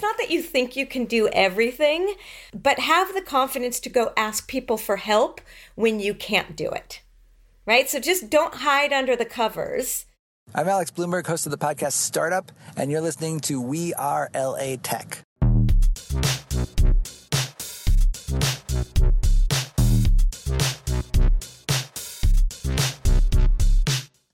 It's not that you think you can do everything, but have the confidence to go ask people for help when you can't do it. Right? So just don't hide under the covers. I'm Alex Blumberg, host of the podcast Startup, and you're listening to We Are LA Tech.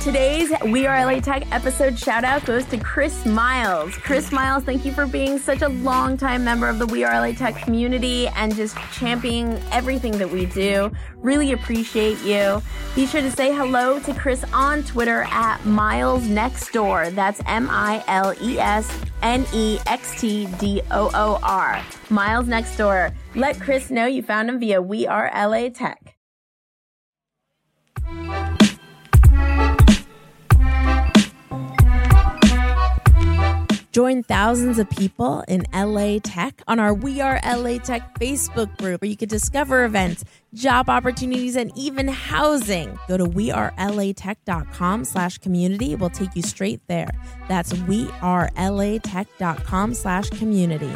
Today's We Are LA Tech episode shout out goes to Chris Miles. Chris Miles, thank you for being such a long-time member of the We Are LA Tech community and just championing everything that we do. Really appreciate you. Be sure to say hello to Chris on Twitter at Miles Next Door. That's M I L E S N E X T D O O R. Miles Next Door. Let Chris know you found him via We Are LA Tech. Join thousands of people in LA Tech on our We Are LA Tech Facebook group where you can discover events, job opportunities, and even housing. Go to wearelatech.com slash community. We'll take you straight there. That's wearelatech.com slash community.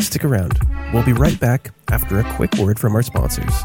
Stick around. We'll be right back after a quick word from our sponsors.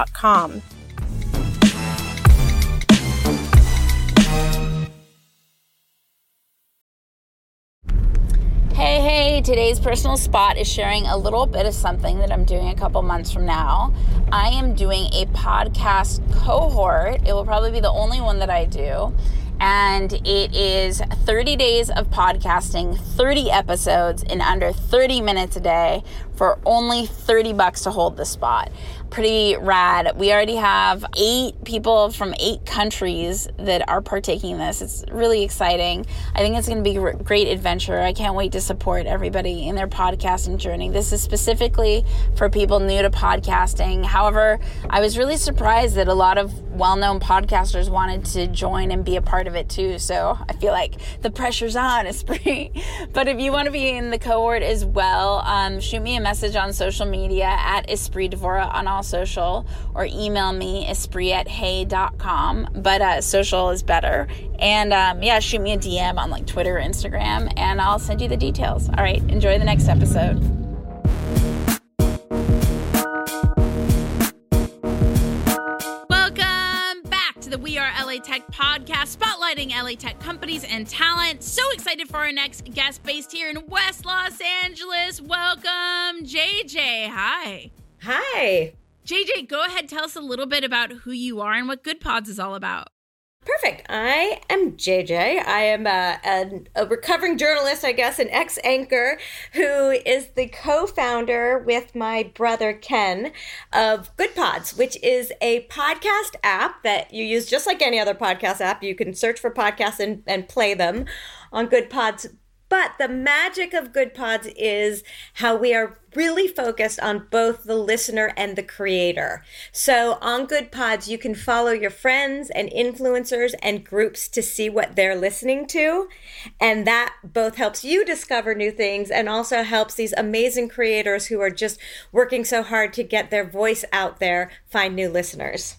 Hey, hey, today's personal spot is sharing a little bit of something that I'm doing a couple months from now. I am doing a podcast cohort. It will probably be the only one that I do. And it is 30 days of podcasting, 30 episodes in under 30 minutes a day for only 30 bucks to hold the spot pretty rad. We already have eight people from eight countries that are partaking in this. It's really exciting. I think it's going to be a great adventure. I can't wait to support everybody in their podcasting journey. This is specifically for people new to podcasting. However, I was really surprised that a lot of well known podcasters wanted to join and be a part of it too. So I feel like the pressure's on, Espree. but if you want to be in the cohort as well, um, shoot me a message on social media at Espree Devora on all social or email me espree at hey.com. But uh, social is better. And um, yeah, shoot me a DM on like Twitter or Instagram and I'll send you the details. All right, enjoy the next episode. The We Are LA Tech podcast, spotlighting LA Tech companies and talent. So excited for our next guest based here in West Los Angeles. Welcome, JJ. Hi. Hi. JJ, go ahead, tell us a little bit about who you are and what Good Pods is all about. Perfect. I am JJ. I am uh, a, a, a recovering journalist, I guess, an ex anchor who is the co founder with my brother Ken of Good Pods, which is a podcast app that you use just like any other podcast app. You can search for podcasts and, and play them on Good Pods But the magic of Good Pods is how we are really focused on both the listener and the creator. So on Good Pods, you can follow your friends and influencers and groups to see what they're listening to. And that both helps you discover new things and also helps these amazing creators who are just working so hard to get their voice out there find new listeners.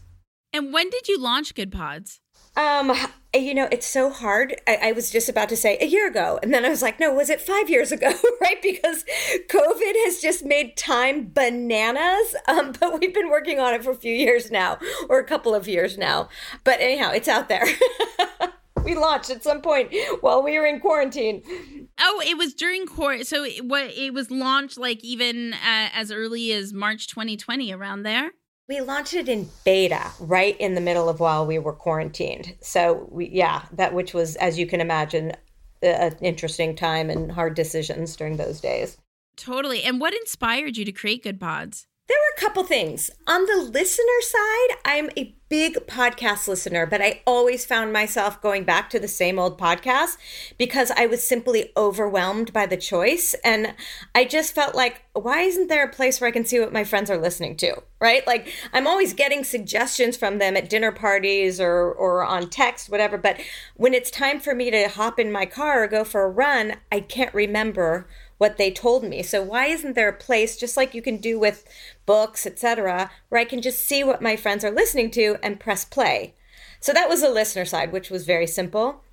And when did you launch Good Pods? Um, you know, it's so hard. I, I, was just about to say a year ago, and then I was like, no, was it five years ago? right? Because COVID has just made time bananas. Um, but we've been working on it for a few years now, or a couple of years now. But anyhow, it's out there. we launched at some point while we were in quarantine. Oh, it was during court. So it, what it was launched like even uh, as early as March 2020, around there. We launched it in beta right in the middle of while we were quarantined. So we, yeah, that which was, as you can imagine, an interesting time and hard decisions during those days. Totally. And what inspired you to create Good Pods? There were a couple things. On the listener side, I'm a big podcast listener, but I always found myself going back to the same old podcast because I was simply overwhelmed by the choice. And I just felt like, why isn't there a place where I can see what my friends are listening to? Right? Like I'm always getting suggestions from them at dinner parties or or on text, whatever. But when it's time for me to hop in my car or go for a run, I can't remember what they told me. So why isn't there a place just like you can do with books, etc., where I can just see what my friends are listening to and press play? So that was the listener side, which was very simple.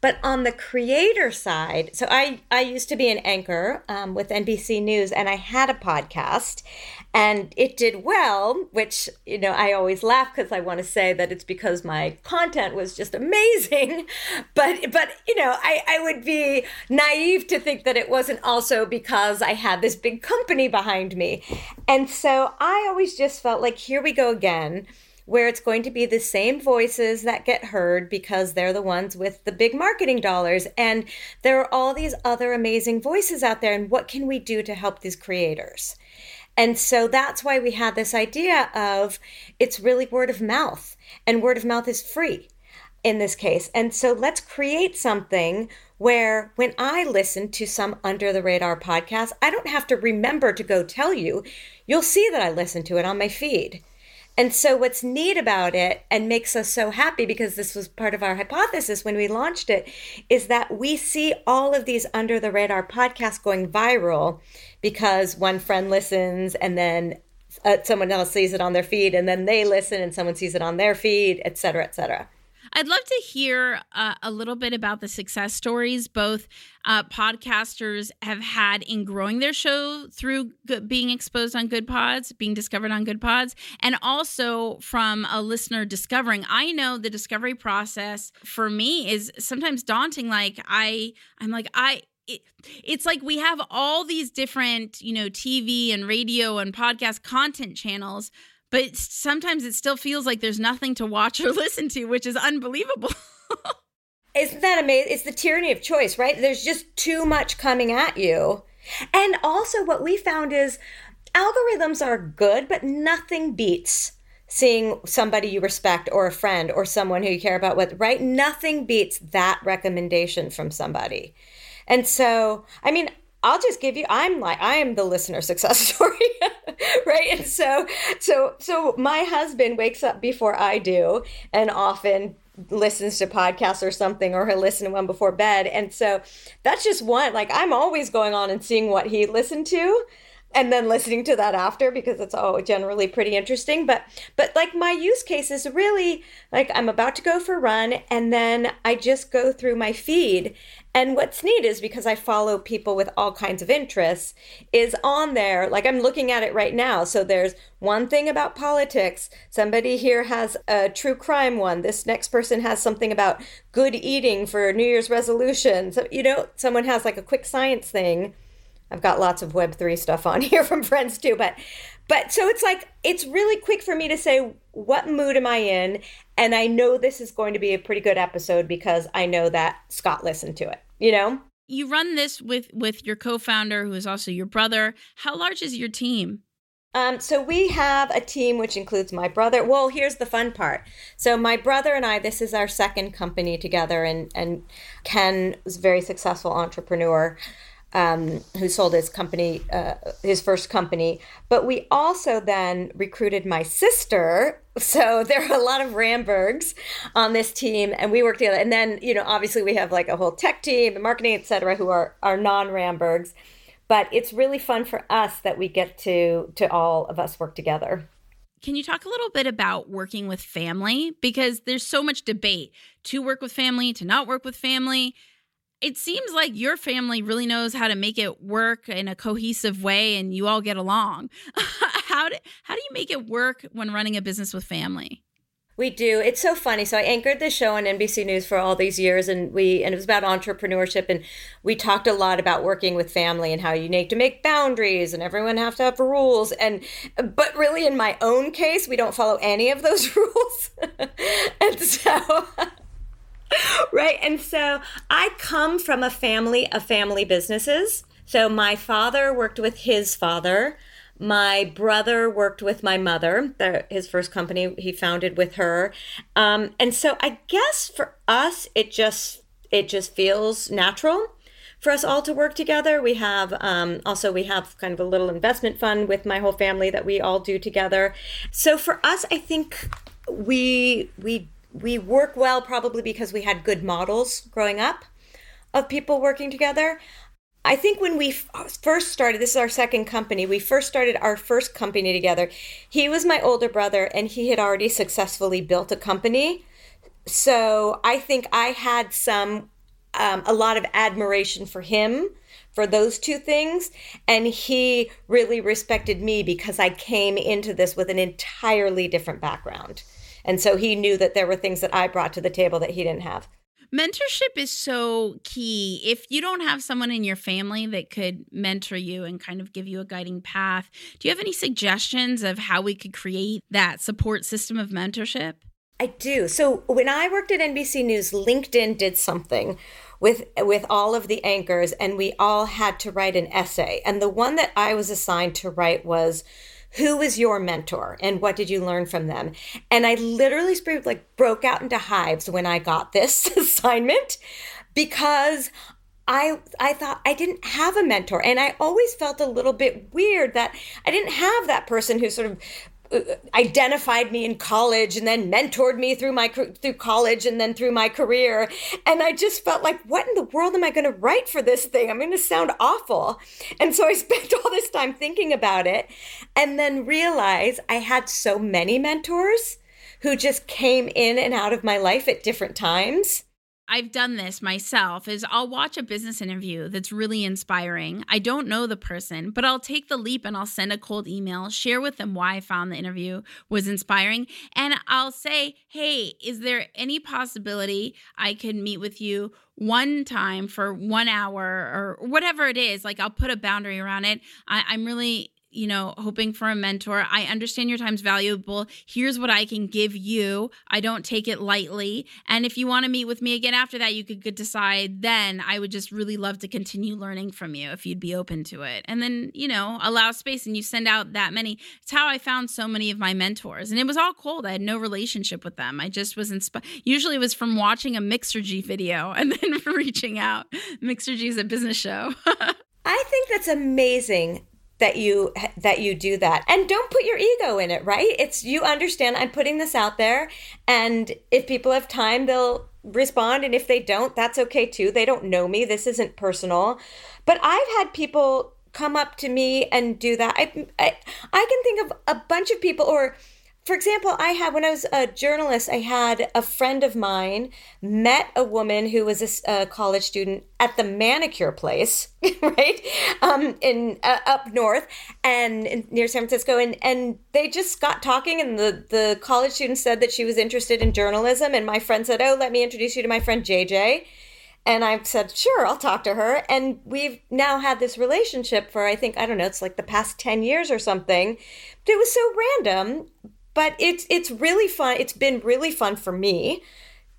But on the creator side, so I, I used to be an anchor um, with NBC News and I had a podcast and it did well, which, you know, I always laugh because I want to say that it's because my content was just amazing. But, but you know, I, I would be naive to think that it wasn't also because I had this big company behind me. And so I always just felt like, here we go again where it's going to be the same voices that get heard because they're the ones with the big marketing dollars. And there are all these other amazing voices out there. And what can we do to help these creators? And so that's why we had this idea of it's really word of mouth, and word of mouth is free in this case. And so let's create something where when I listen to some under the radar podcast, I don't have to remember to go tell you. You'll see that I listen to it on my feed. And so, what's neat about it and makes us so happy because this was part of our hypothesis when we launched it is that we see all of these under the radar podcasts going viral because one friend listens and then uh, someone else sees it on their feed and then they listen and someone sees it on their feed, et cetera, et cetera. I'd love to hear uh, a little bit about the success stories both uh, podcasters have had in growing their show through being exposed on Good Pods, being discovered on Good Pods, and also from a listener discovering. I know the discovery process for me is sometimes daunting. Like I, I'm like I it, it's like we have all these different, you know, TV and radio and podcast content channels, but sometimes it still feels like there's nothing to watch or listen to, which is unbelievable. Isn't that amazing? It's the tyranny of choice, right? There's just too much coming at you. And also, what we found is algorithms are good, but nothing beats seeing somebody you respect or a friend or someone who you care about with, right? Nothing beats that recommendation from somebody. And so, I mean, I'll just give you I'm like I am the listener success story right? And so so so my husband wakes up before I do and often listens to podcasts or something or he'll listen to one before bed. And so that's just one like I'm always going on and seeing what he listened to and then listening to that after because it's all generally pretty interesting. But but like my use case is really like i'm about to go for a run and then i just go through my feed and what's neat is because i follow people with all kinds of interests is on there like i'm looking at it right now. So there's one thing about politics. Somebody here has a true crime one. This next person has something about good eating for new year's resolutions. You know someone has like a quick science thing. I've got lots of Web3 stuff on here from friends too, but but so it's like it's really quick for me to say what mood am I in and I know this is going to be a pretty good episode because I know that Scott listened to it, you know? You run this with with your co-founder who is also your brother. How large is your team? Um, so we have a team which includes my brother. Well, here's the fun part. So my brother and I, this is our second company together, and and Ken was a very successful entrepreneur um, who sold his company, uh, his first company. But we also then recruited my sister. So there are a lot of Rambergs on this team, and we work together. And then, you know, obviously we have like a whole tech team marketing, et cetera, who are, are non Rambergs. But it's really fun for us that we get to to all of us work together. Can you talk a little bit about working with family? Because there's so much debate to work with family, to not work with family it seems like your family really knows how to make it work in a cohesive way and you all get along. how do how do you make it work when running a business with family? We do. It's so funny. So I anchored this show on NBC News for all these years and we and it was about entrepreneurship and we talked a lot about working with family and how you need to make boundaries and everyone have to have rules and but really in my own case we don't follow any of those rules. and so right. And so I come from a family of family businesses. So my father worked with his father. My brother worked with my mother, the, his first company he founded with her. Um, and so I guess for us, it just it just feels natural for us all to work together. We have um, also we have kind of a little investment fund with my whole family that we all do together. So for us, I think we we we work well probably because we had good models growing up of people working together. I think when we f- first started, this is our second company, we first started our first company together. He was my older brother and he had already successfully built a company. So I think I had some, um, a lot of admiration for him for those two things. And he really respected me because I came into this with an entirely different background. And so he knew that there were things that I brought to the table that he didn't have. Mentorship is so key. If you don't have someone in your family that could mentor you and kind of give you a guiding path, do you have any suggestions of how we could create that support system of mentorship? I do. So when I worked at NBC News, LinkedIn did something with with all of the anchors and we all had to write an essay. And the one that I was assigned to write was who was your mentor and what did you learn from them? And i literally like broke out into hives when i got this assignment because I I thought I didn't have a mentor. And I always felt a little bit weird that I didn't have that person who sort of identified me in college and then mentored me through my through college and then through my career. And i just felt like what in the world am i going to write for this thing? I'm going to sound awful. And so i spent all this time thinking about it and then realized i had so many mentors who just came in and out of my life at different times I've done this myself is I'll watch a business interview that's really inspiring. I don't know the person, but I'll take the leap and I'll send a cold email, share with them why I found the interview was inspiring, and I'll say, "Hey, is there any possibility I could meet with you one time for one hour or whatever it is? Like i'll put a boundary around it. I, am really you know, hoping for a mentor. I understand your time's valuable. Here's what I can give you. I don't take it lightly. And if you want to meet with me again after that, you could, could decide then. I would just really love to continue learning from you if you'd be open to it. And then, you know, allow space and you send out that many. It's how I found so many of my mentors. And it was all cold. I had no relationship with them. I just was inspired. Usually it was from watching a Mixergy video and then reaching out. Mixergy is a business show. I think that's amazing that you that you do that. And don't put your ego in it right? It's you understand i'm putting this out there. And if people have time they'll respond. And if they don't that's okay too. They don't know me. This isn't personal. But i've had people come up to me and do that. I i, I can think of a bunch of people or for example, I had when I was a journalist, I had a friend of mine met a woman who was a, a college student at the manicure place, right, um, in uh, up north and in, near San Francisco, and and they just got talking, and the the college student said that she was interested in journalism, and my friend said, "Oh, let me introduce you to my friend JJ." And I said, sure, I'll talk to her. And we've now had this relationship for, I think, I don't know, it's like the past 10 years or something. But it was so random but it's it's really fun. It's been really fun for me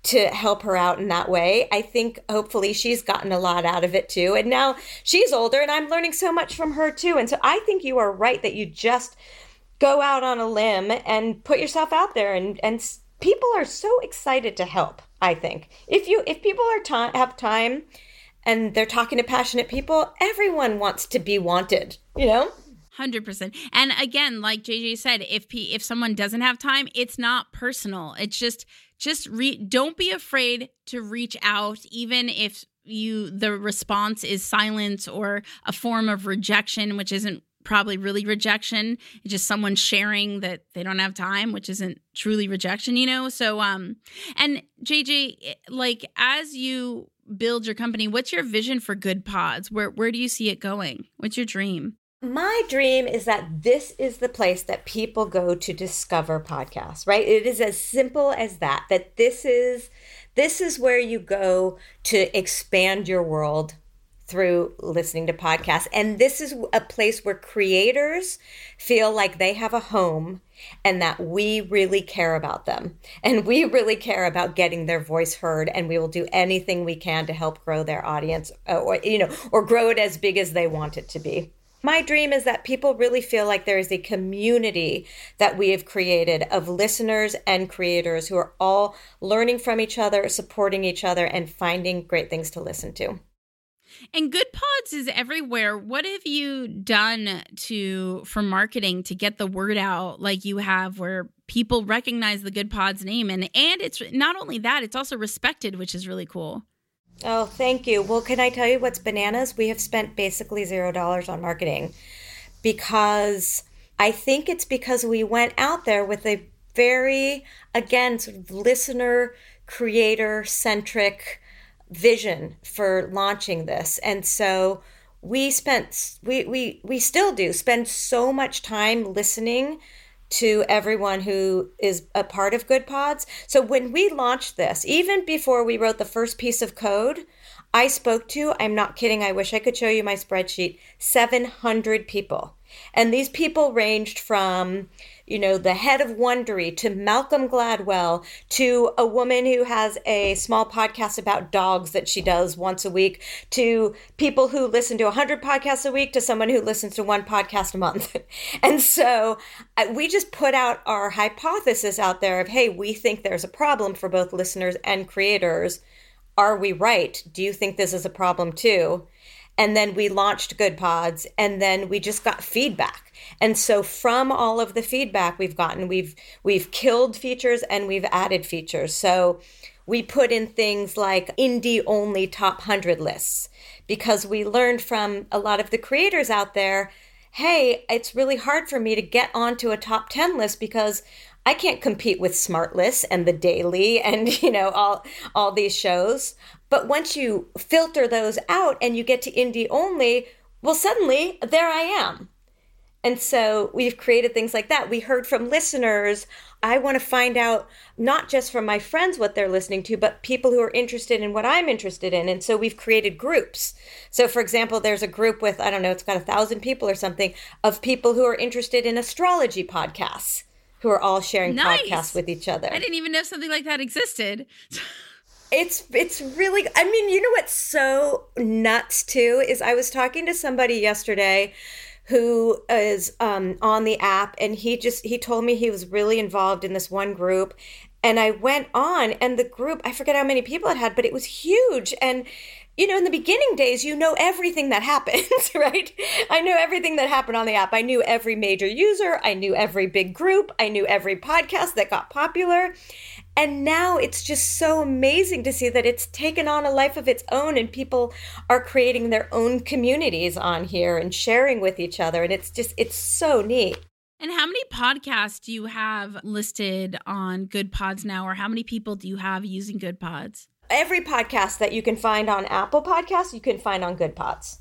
to help her out in that way. I think hopefully she's gotten a lot out of it too. And now she's older and I'm learning so much from her too. And so I think you are right that you just go out on a limb and put yourself out there and and people are so excited to help i think if you if people are time have time and they're talking to passionate people everyone wants to be wanted you know Hundred percent. And again, like JJ said, if P, if someone doesn't have time, it's not personal. It's just just re- don't be afraid to reach out, even if you the response is silence or a form of rejection, which isn't probably really rejection. It's just someone sharing that they don't have time, which isn't truly rejection, you know? So um and JJ, like as you build your company, what's your vision for Good Pods? Where where do you see it going? What's your dream? My dream is that this is the place that people go to discover podcasts, right? It is as simple as that. That this is this is where you go to expand your world through listening to podcasts. And this is a place where creators feel like they have a home and that we really care about them. And we really care about getting their voice heard and we will do anything we can to help grow their audience uh, or you know or grow it as big as they want it to be. My dream is that people really feel like there is a community that we have created of listeners and creators who are all learning from each other, supporting each other, and finding great things to listen to. And Good Pods is everywhere. What have you done to for marketing to get the word out like you have where people recognize the Good Pods name and and it's not only that, it's also respected, which is really cool. Oh, thank you. Well, can I tell you what's bananas? We have spent basically zero dollars on marketing because I think it's because we went out there with a very, again, sort of listener, creator centric vision for launching this. And so we spent, we, we, we still do spend so much time listening to everyone who is a part of Good Pods. So when we launched this, even before we wrote the first piece of code, I spoke to, I'm not kidding, I wish I could show you my spreadsheet, 700 people. And these people ranged from you know, the head of Wondery to Malcolm Gladwell to a woman who has a small podcast about dogs that she does once a week to people who listen to 100 podcasts a week to someone who listens to one podcast a month. and so we just put out our hypothesis out there of, hey, we think there's a problem for both listeners and creators. Are we right? Do you think this is a problem too? And then we launched good pods and then we just got feedback and so from all of the feedback we've gotten we've we've killed features and we've added features so we put in things like indie only top 100 lists because we learned from a lot of the creators out there hey it's really hard for me to get onto a top 10 list because I can't compete with Smartless and The Daily and you know all all these shows. But once you filter those out and you get to indie only, well, suddenly there I am. And so we've created things like that. We heard from listeners. I want to find out not just from my friends what they're listening to, but people who are interested in what I'm interested in. And so we've created groups. So, for example, there's a group with, I don't know, it's got a thousand people or something of people who are interested in astrology podcasts who are all sharing nice. podcasts with each other. I didn't even know something like that existed. it's it's really i mean you know what's so nuts too is i was talking to somebody yesterday who is um, on the app and he just he told me he was really involved in this one group and i went on and the group i forget how many people it had but it was huge and you know, in the beginning days, you know everything that happens, right? I knew everything that happened on the app. I knew every major user. I knew every big group. I knew every podcast that got popular. And now it's just so amazing to see that it's taken on a life of its own and people are creating their own communities on here and sharing with each other. And it's just, it's so neat. And how many podcasts do you have listed on Good Pods now, or how many people do you have using Good Pods? every podcast that you can find on Apple Podcasts, you can find on Good Pods.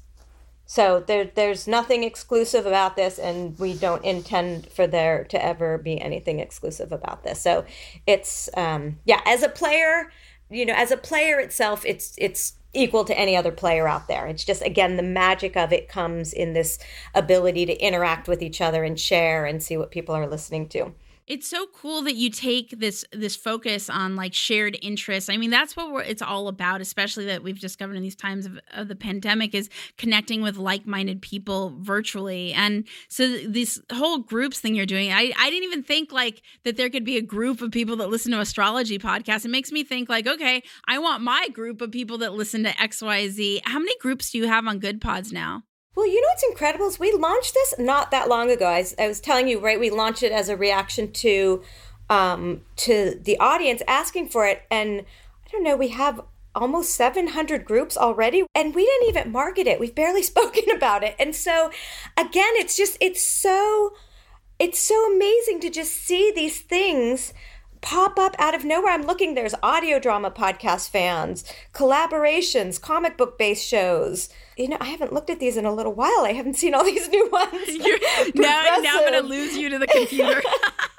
So there, there's nothing exclusive about this, and we don't intend for there to ever be anything exclusive about this. So it's, um, yeah, as a player, you know, as a player itself, it's it's equal to any other player out there. It's just again the magic of it comes in this ability to interact with each other and share and see what people are listening to. It's so cool that you take this this focus on like shared interests. I mean, that's what it's all about, especially that we've discovered in these times of, of the pandemic is connecting with like-minded people virtually. And so this whole groups thing you're doing, I, I didn't even think like that there could be a group of people that listen to astrology podcasts. It makes me think like, okay, I want my group of people that listen to XYZ. How many groups do you have on Good Pods now? Well, you know what's incredible is we launched this not that long ago. I was, I was telling you, right? We launched it as a reaction to um, to the audience asking for it, and I don't know. We have almost 700 groups already and we didn't even market it we've barely spoken about it and so again it's just it's so it's so amazing to just see these things pop up out of nowhere. I'm looking, there's audio drama podcast fans, collaborations, comic book based shows. You know, I haven't looked at these in a little while. I haven't seen all these new ones. now, now I'm going to lose you to the computer.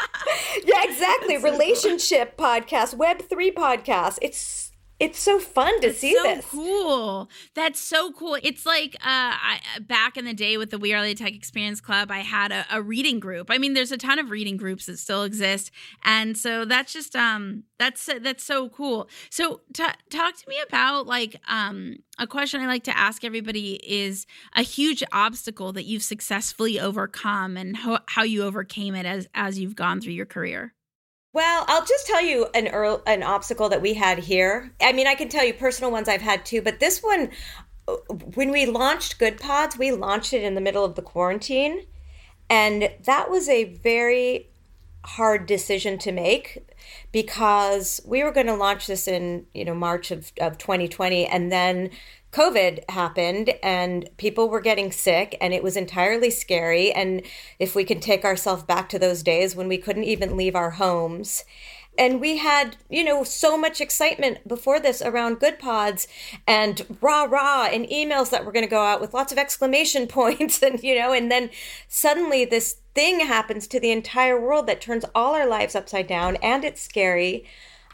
yeah, exactly. Relationship podcast, Web3 podcast. It's it's so fun to That's see so this. Cool. That's so cool. It's like uh, I, back in the day with the We Are LA Tech Experience Club, I had a, a, reading group. I mean, there's a ton of reading groups that still exist, and so that's just um that's that's so cool. So t- talk to me about like um a question I like to ask everybody is a huge obstacle that you've successfully overcome and how, how you overcame it as as you've gone through your career. Well, I'll just tell you an earl- an obstacle that we had here. I mean, I can tell you personal ones I've had too, but this one, uh, when we launched Good Pods, we launched it in the middle of the quarantine, and that was a very hard decision to make because we were going to launch this in you know March of, of 2020, and then COVID happened and people were getting sick and it was entirely scary. And if we can take ourselves back to those days when we couldn't even leave our homes. And we had, you know, so much excitement before this around good pods and rah rah and emails that were going to go out with lots of exclamation points. And, you know, and then suddenly this thing happens to the entire world that turns all our lives upside down and it's scary.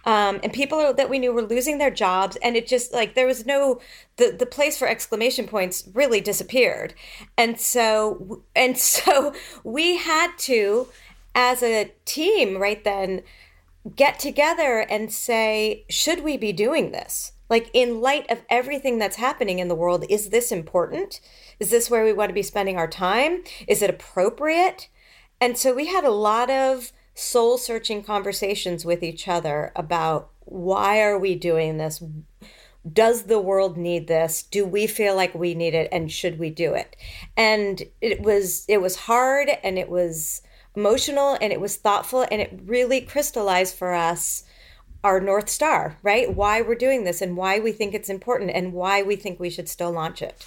Um, and people that we knew were losing their jobs and it just like there was no the, the place for exclamation points really disappeared. And so and so we had to as a team right then get together and say should we be doing this? Like in light of everything that's happening in the world is this important? Is this where we want to be spending our time? Is it appropriate and so we had a lot of soul searching conversations with each other about why are we doing this? Does the world need this? Do we feel like we need it? And should we do it? And it was it was hard and it was emotional and it was thoughtful and it really crystallized for us our north star right? Why we're doing this and why we think it's important and why we think we should still launch it.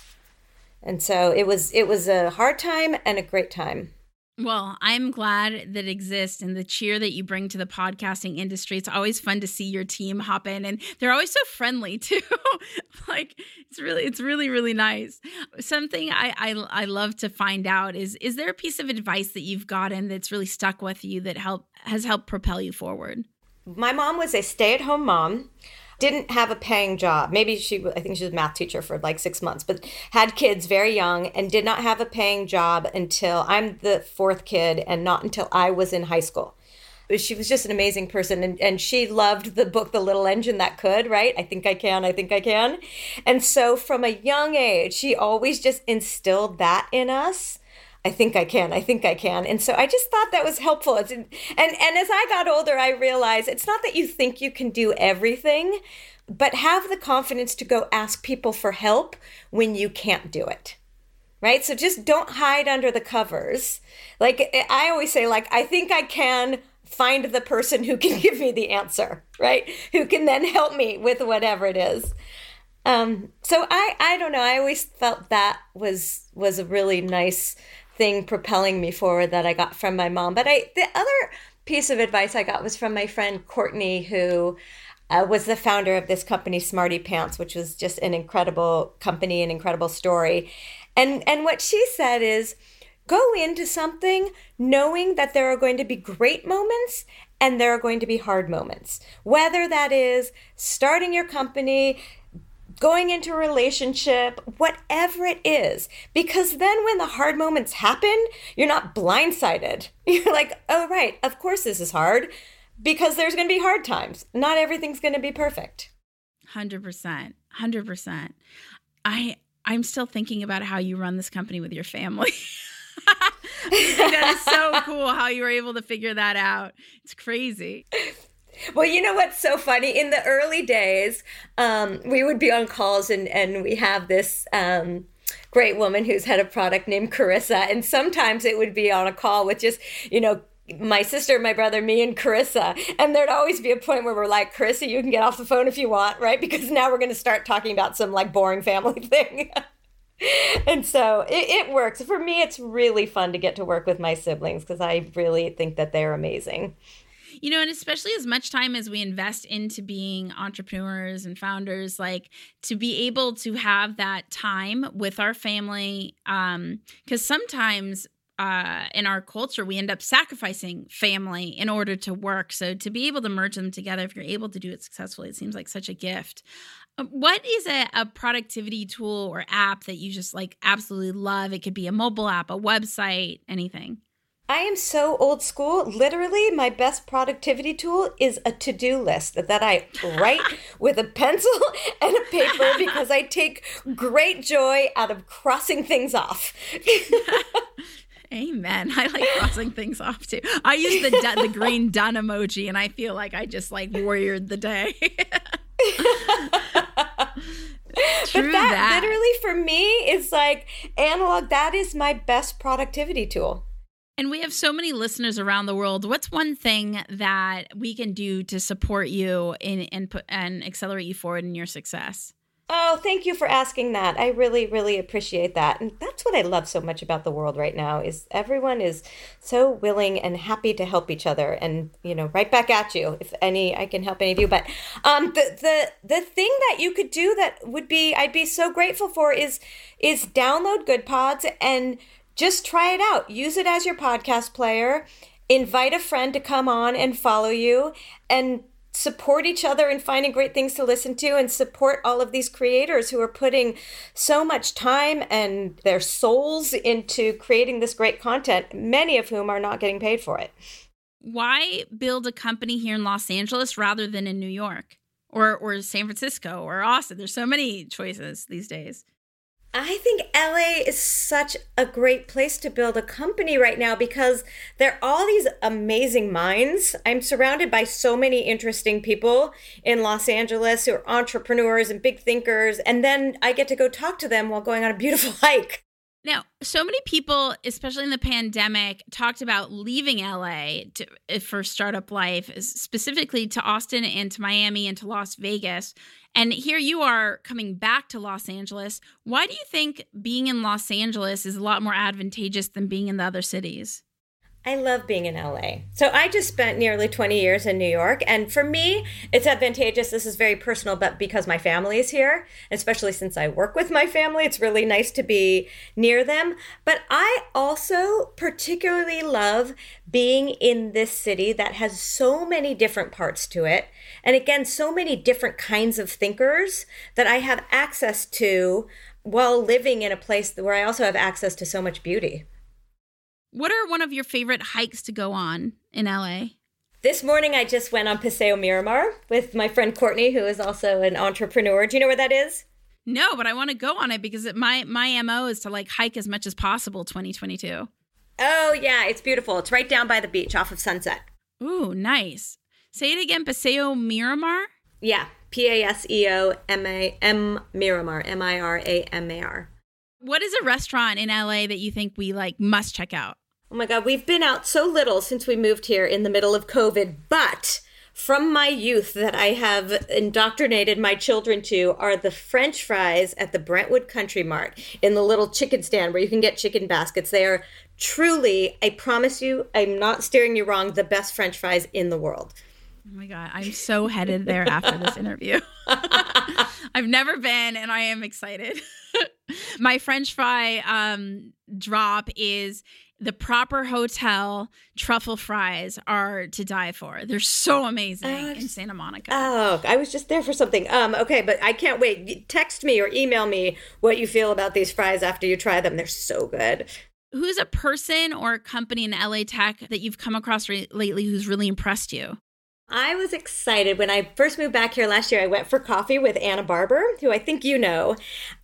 And so it was it was a hard time and a great time well, I'm glad that exists and the cheer that you bring to the podcasting industry. It's always fun to see your team hop in and they're always so friendly too. like it's really it's really really nice. Something I, I I love to find out is is there a piece of advice that you've gotten that's really stuck with you that help has helped propel you forward? My mom was a stay-at-home mom didn't have a paying job. Maybe she, I think she was a math teacher for like six months, but had kids very young and did not have a paying job until I'm the fourth kid and not until I was in high school. She was just an amazing person and, and she loved the book, The Little Engine That Could, right? I think I can, I think I can. And so from a young age, she always just instilled that in us I think I can. I think I can. And so I just thought that was helpful. It's, and and as I got older, I realized it's not that you think you can do everything, but have the confidence to go ask people for help when you can't do it. Right? So just don't hide under the covers. Like I always say like I think I can find the person who can give me the answer, right? Who can then help me with whatever it is. Um, so I, I don't know. I always felt that was was a really nice thing propelling me forward that I got from my mom. But I the other piece of advice I got was from my friend Courtney, who uh, was the founder of this company, Smarty Pants, which was just an incredible company, an incredible story. And and what she said is go into something knowing that there are going to be great moments and there are going to be hard moments. Whether that is starting your company, going into a relationship, whatever it is. Because then when the hard moments happen, you're not blindsided. You're like, oh, right, of course this is hard because there's going to be hard times. Not everything's going to be perfect. 100%. 100%. I I'm still thinking about how you run this company with your family. that is so cool how you were able to figure that out. It's crazy. Well, you know what's so funny? In the early days, um, we would be on calls and, and we have this um, great woman who's head of product named Carissa. And sometimes it would be on a call with just, you know, my sister, my brother, me, and Carissa. And there'd always be a point where we're like, Carissa, you can get off the phone if you want, right? Because now we're going to start talking about some like boring family thing. and so it, it, works. For me, it's really fun to get to work with my siblings because I really think that they're amazing. You know, and especially as much time as we invest into being entrepreneurs and founders, like to be able to have that time with our family. Um, because sometimes uh, in our culture, we end up sacrificing family in order to work. So to be able to merge them together, if you're able to do it successfully, it seems like such a gift. Um, what is a, a productivity tool or app that you just like absolutely love? It could be a mobile app, a website, anything. I am so old school. Literally, my best productivity tool is a to do list that I write with a pencil and a paper because I take great joy out of crossing things off. Amen. I like crossing things off too. I use the the green done emoji, and I feel like I just like warriored the day. True but that, that literally for me is like analog. That is my best productivity tool. And we have so many listeners around the world. What's one thing that we can do to support you in, and put and accelerate you forward in your success? Oh, thank you for asking that. I really, really appreciate that. And that's what I love so much about the world right now is everyone is so willing and happy to help each other and, you know, right back at you if any I can help any of you. But um the the the thing that you could do that would be I'd be so grateful for is is download Good Pods and just try it out. Use it as your podcast player. Invite a friend to come on and follow you and support each other in finding great things to listen to and support all of these creators who are putting so much time and their souls into creating this great content, many of whom are not getting paid for it. Why build a company here in Los Angeles rather than in New York or or San Francisco or Austin? There's so many choices these days. I think LA is such a great place to build a company right now because there are all these amazing minds. I'm surrounded by so many interesting people in Los Angeles who are entrepreneurs and big thinkers. And then I get to go talk to them while going on a beautiful hike. Now, so many people, especially in the pandemic, talked about leaving LA to, eh, for startup life, specifically to Austin and to Miami and to Las Vegas. And here you are coming back to Los Angeles. Why do you think being in Los Angeles is a lot more advantageous than being in the other cities? I love being in LA. So I just spent nearly 20 years in New York. And for me, it's advantageous. This is very personal, but because my family is here, especially since I work with my family, it's really nice to be near them. But I also particularly love being in this city that has so many different parts to it. And again, so many different kinds of thinkers that I have access to while living in a place where I also have access to so much beauty. What are one of your favorite hikes to go on in LA? This morning, I just went on Paseo Miramar with my friend Courtney, who is also an entrepreneur. Do you know where that is? No, but I want to go on it because it, my my mo is to like hike as much as possible. 2022. Oh yeah, it's beautiful. It's right down by the beach, off of Sunset. Ooh, nice. Say it again, Paseo Miramar. Yeah, P A S E O M A M Miramar, M I R A M A R. What is a restaurant in LA that you think we like must check out? Oh my God, we've been out so little since we moved here in the middle of COVID, but from my youth that I have indoctrinated my children to are the French fries at the Brentwood Country Mart in the little chicken stand where you can get chicken baskets. They are truly, I promise you, I'm not steering you wrong, the best French fries in the world. Oh my God. I'm so headed there after this interview. I've never been and I am excited. my French fry um, drop is the proper hotel truffle fries are to die for. They're so amazing uh, in Santa Monica. Oh, I was just there for something. Um, okay, but I can't wait. Text me or email me what you feel about these fries after you try them. They're so good. Who's a person or a company in LA Tech that you've come across re- lately who's really impressed you? I was excited when I first moved back here last year. I went for coffee with Anna Barber, who I think you know.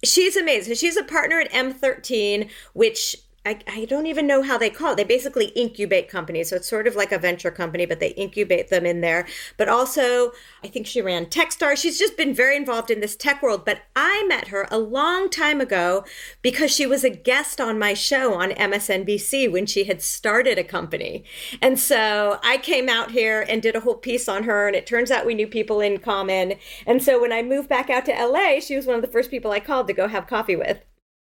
She's amazing. She's a partner at M13, which I, I don't even know how they call it. They basically incubate companies. So it's sort of like a venture company, but they incubate them in there. But also, I think she ran Techstars. She's just been very involved in this tech world. But I met her a long time ago because she was a guest on my show on MSNBC when she had started a company. And so I came out here and did a whole piece on her. And it turns out we knew people in common. And so when I moved back out to LA, she was one of the first people I called to go have coffee with.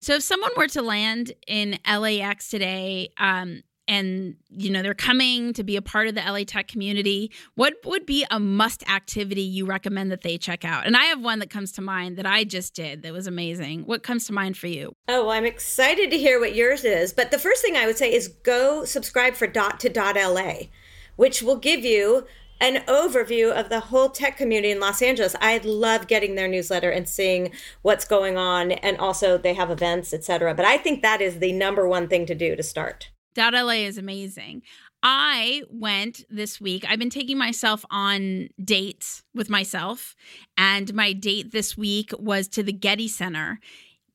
So if someone were to land in LAX today, um, and you know they're coming to be a part of the LA Tech community, what would be a must activity you recommend that they check out? And I have one that comes to mind that I just did that was amazing. What comes to mind for you? Oh, well, I'm excited to hear what yours is. But the first thing I would say is go subscribe for Dot to Dot LA, which will give you an overview of the whole tech community in Los Angeles. I love getting their newsletter and seeing what's going on and also they have events, etc. But I think that is the number one thing to do to start. Dot LA is amazing. I went this week. I've been taking myself on dates with myself, and my date this week was to the Getty Center.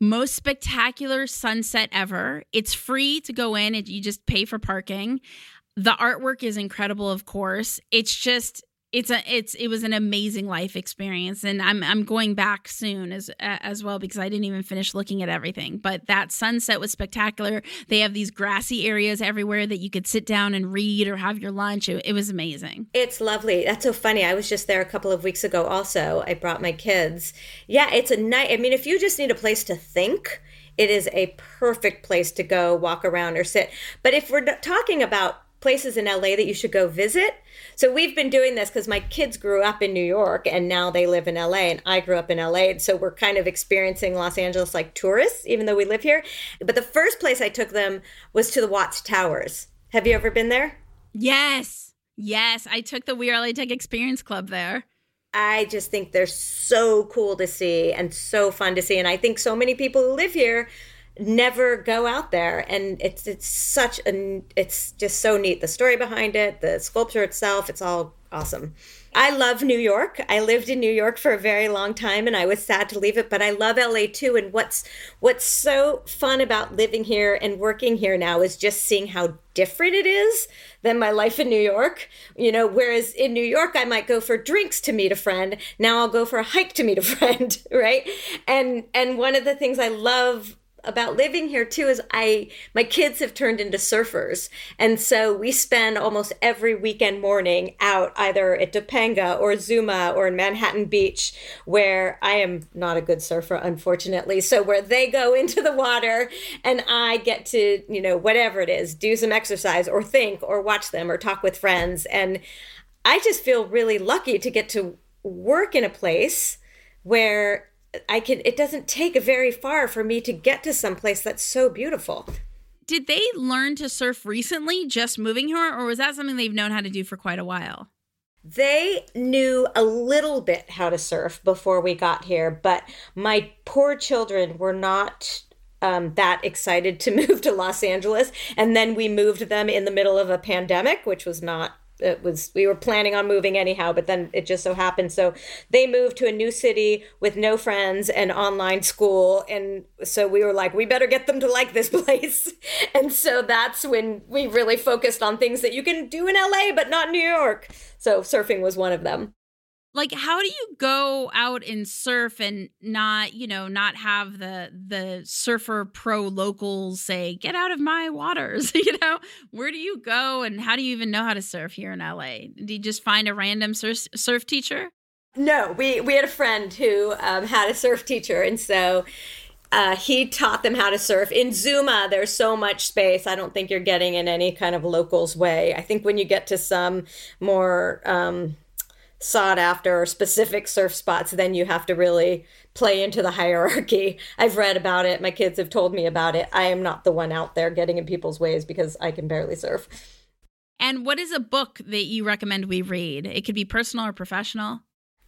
Most spectacular sunset ever. It's free to go in, and you just pay for parking. The artwork is incredible, of course. It's just it's a it's it was an amazing life experience and i'm i'm going back soon as as well because i didn't even finish looking at everything. But that sunset was spectacular. They have these grassy areas everywhere that you could sit down and read or have your lunch. It, it was amazing. It's lovely. That's so funny. I was just there a couple of weeks ago also. I brought my kids. Yeah it's a night i mean if you just need a place to think it is a perfect place to go walk around or sit. But if we're talking about places in LA that you should go visit. So we've been doing this because my kids grew up in New York and now they live in LA and I grew up in LA. And so we're kind of experiencing Los Angeles like tourists, even though we live here. But the first place I took them was to the Watts Towers. Have you ever been there? Yes. Yes. I took the We Are LA Tech Experience Club there. I just think they're so cool to see and so fun to see. And I think so many people who live here never go out there. And it's it's such a it's just so neat the story behind it the sculpture itself it's all awesome. I love new york. I lived in new york for a very long time and i was sad to leave it but i love la too. And what's what's so fun about living here and working here now is just seeing how different it is than my life in new york. You know whereas in new york i might go for drinks to meet a friend. Now i'll go for a hike to meet a friend right? And and one of the things i love about living here too is I my kids have turned into surfers. And so we spend almost every weekend morning out either at Topanga or Zuma or in Manhattan Beach where I am not a good surfer unfortunately. So where they go into the water and I get to you know whatever it is do some exercise or think or watch them or talk with friends. And I just feel really lucky to get to work in a place where I can it doesn't take very far for me to get to some place that's so beautiful. Did they learn to surf recently just moving here or was that something they've known how to do for quite a while? They knew a little bit how to surf before we got here, but my poor children were not um, that excited to move to Los Angeles. And then we moved them in the middle of a pandemic, which was not it was we were planning on moving anyhow but then it just so happened. So they moved to a new city with no friends and online school. And so we were like we better get them to like this place. And so that's when we really focused on things that you can do in LA but not New York. So surfing was one of them like how do you go out and surf and not you know not have the the surfer pro locals say get out of my waters you know where do you go and how do you even know how to surf here in la do you just find a random surf, surf teacher no we we had a friend who um, had a surf teacher and so uh, he taught them how to surf in Zuma. There's so much space. I don't think you're getting in any kind of locals way. I think when you get to some more um, sought after or specific surf spots, then you have to really play into the hierarchy. I've read about it. My kids have told me about it. I am not the one out there getting in people's ways because I can barely surf. And what is a book that you recommend we read? It could be personal or professional.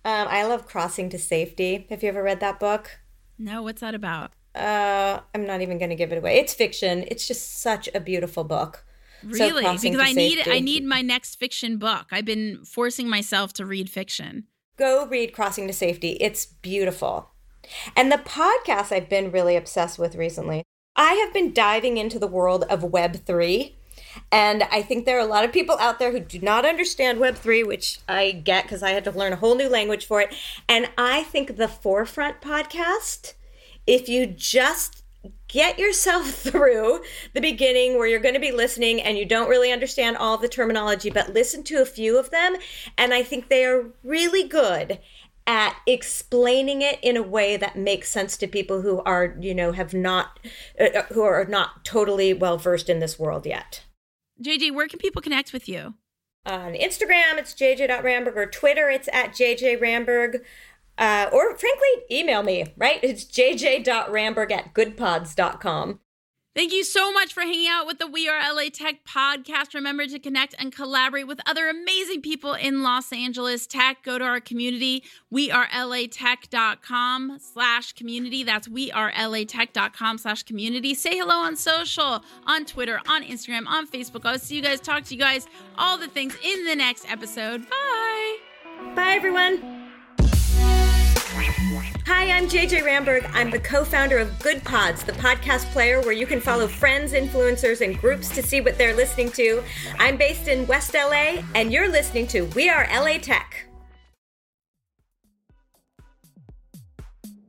Um, I love Crossing to Safety. Have you ever read that book? No, what's that about? Uh, I'm not even going to give it away. It's fiction. It's just such a beautiful book. Really? So because I need I need my next fiction book. I've been forcing myself to read fiction. Go read Crossing to Safety. It's beautiful. And the podcast I've been really obsessed with recently. I have been diving into the world of Web3. And I think there are a lot of people out there who do not understand Web3, which I get because I had to learn a whole new language for it. And I think the Forefront podcast, if you just get yourself through the beginning where you're going to be listening and you don't really understand all the terminology, but listen to a few of them. And I think they are really good at explaining it in a way that makes sense to people who are, you know, have not, uh, uh who are not totally well versed in this world yet. JJ, where can people connect with you? On Instagram, it's jj.ramberg, or Twitter, it's at jjramberg. Uh, or frankly, email me, right? It's jj.ramberg at goodpods.com. Thank you so much for hanging out with the We Are LA Tech podcast. Remember to connect and collaborate with other amazing people in Los Angeles tech. Go to our community, wearelatech.com slash community. That's wearelatech.com slash community. Say hello on social, on Twitter, on Instagram, on Facebook. I'll see you guys, talk to you guys, all the things in the next episode. Bye. Bye, everyone. Hi, I'm JJ Ramberg. I'm the co founder of Good Pods, the podcast player where you can follow friends, influencers, and groups to see what they're listening to. I'm based in West LA, and you're listening to We Are LA Tech.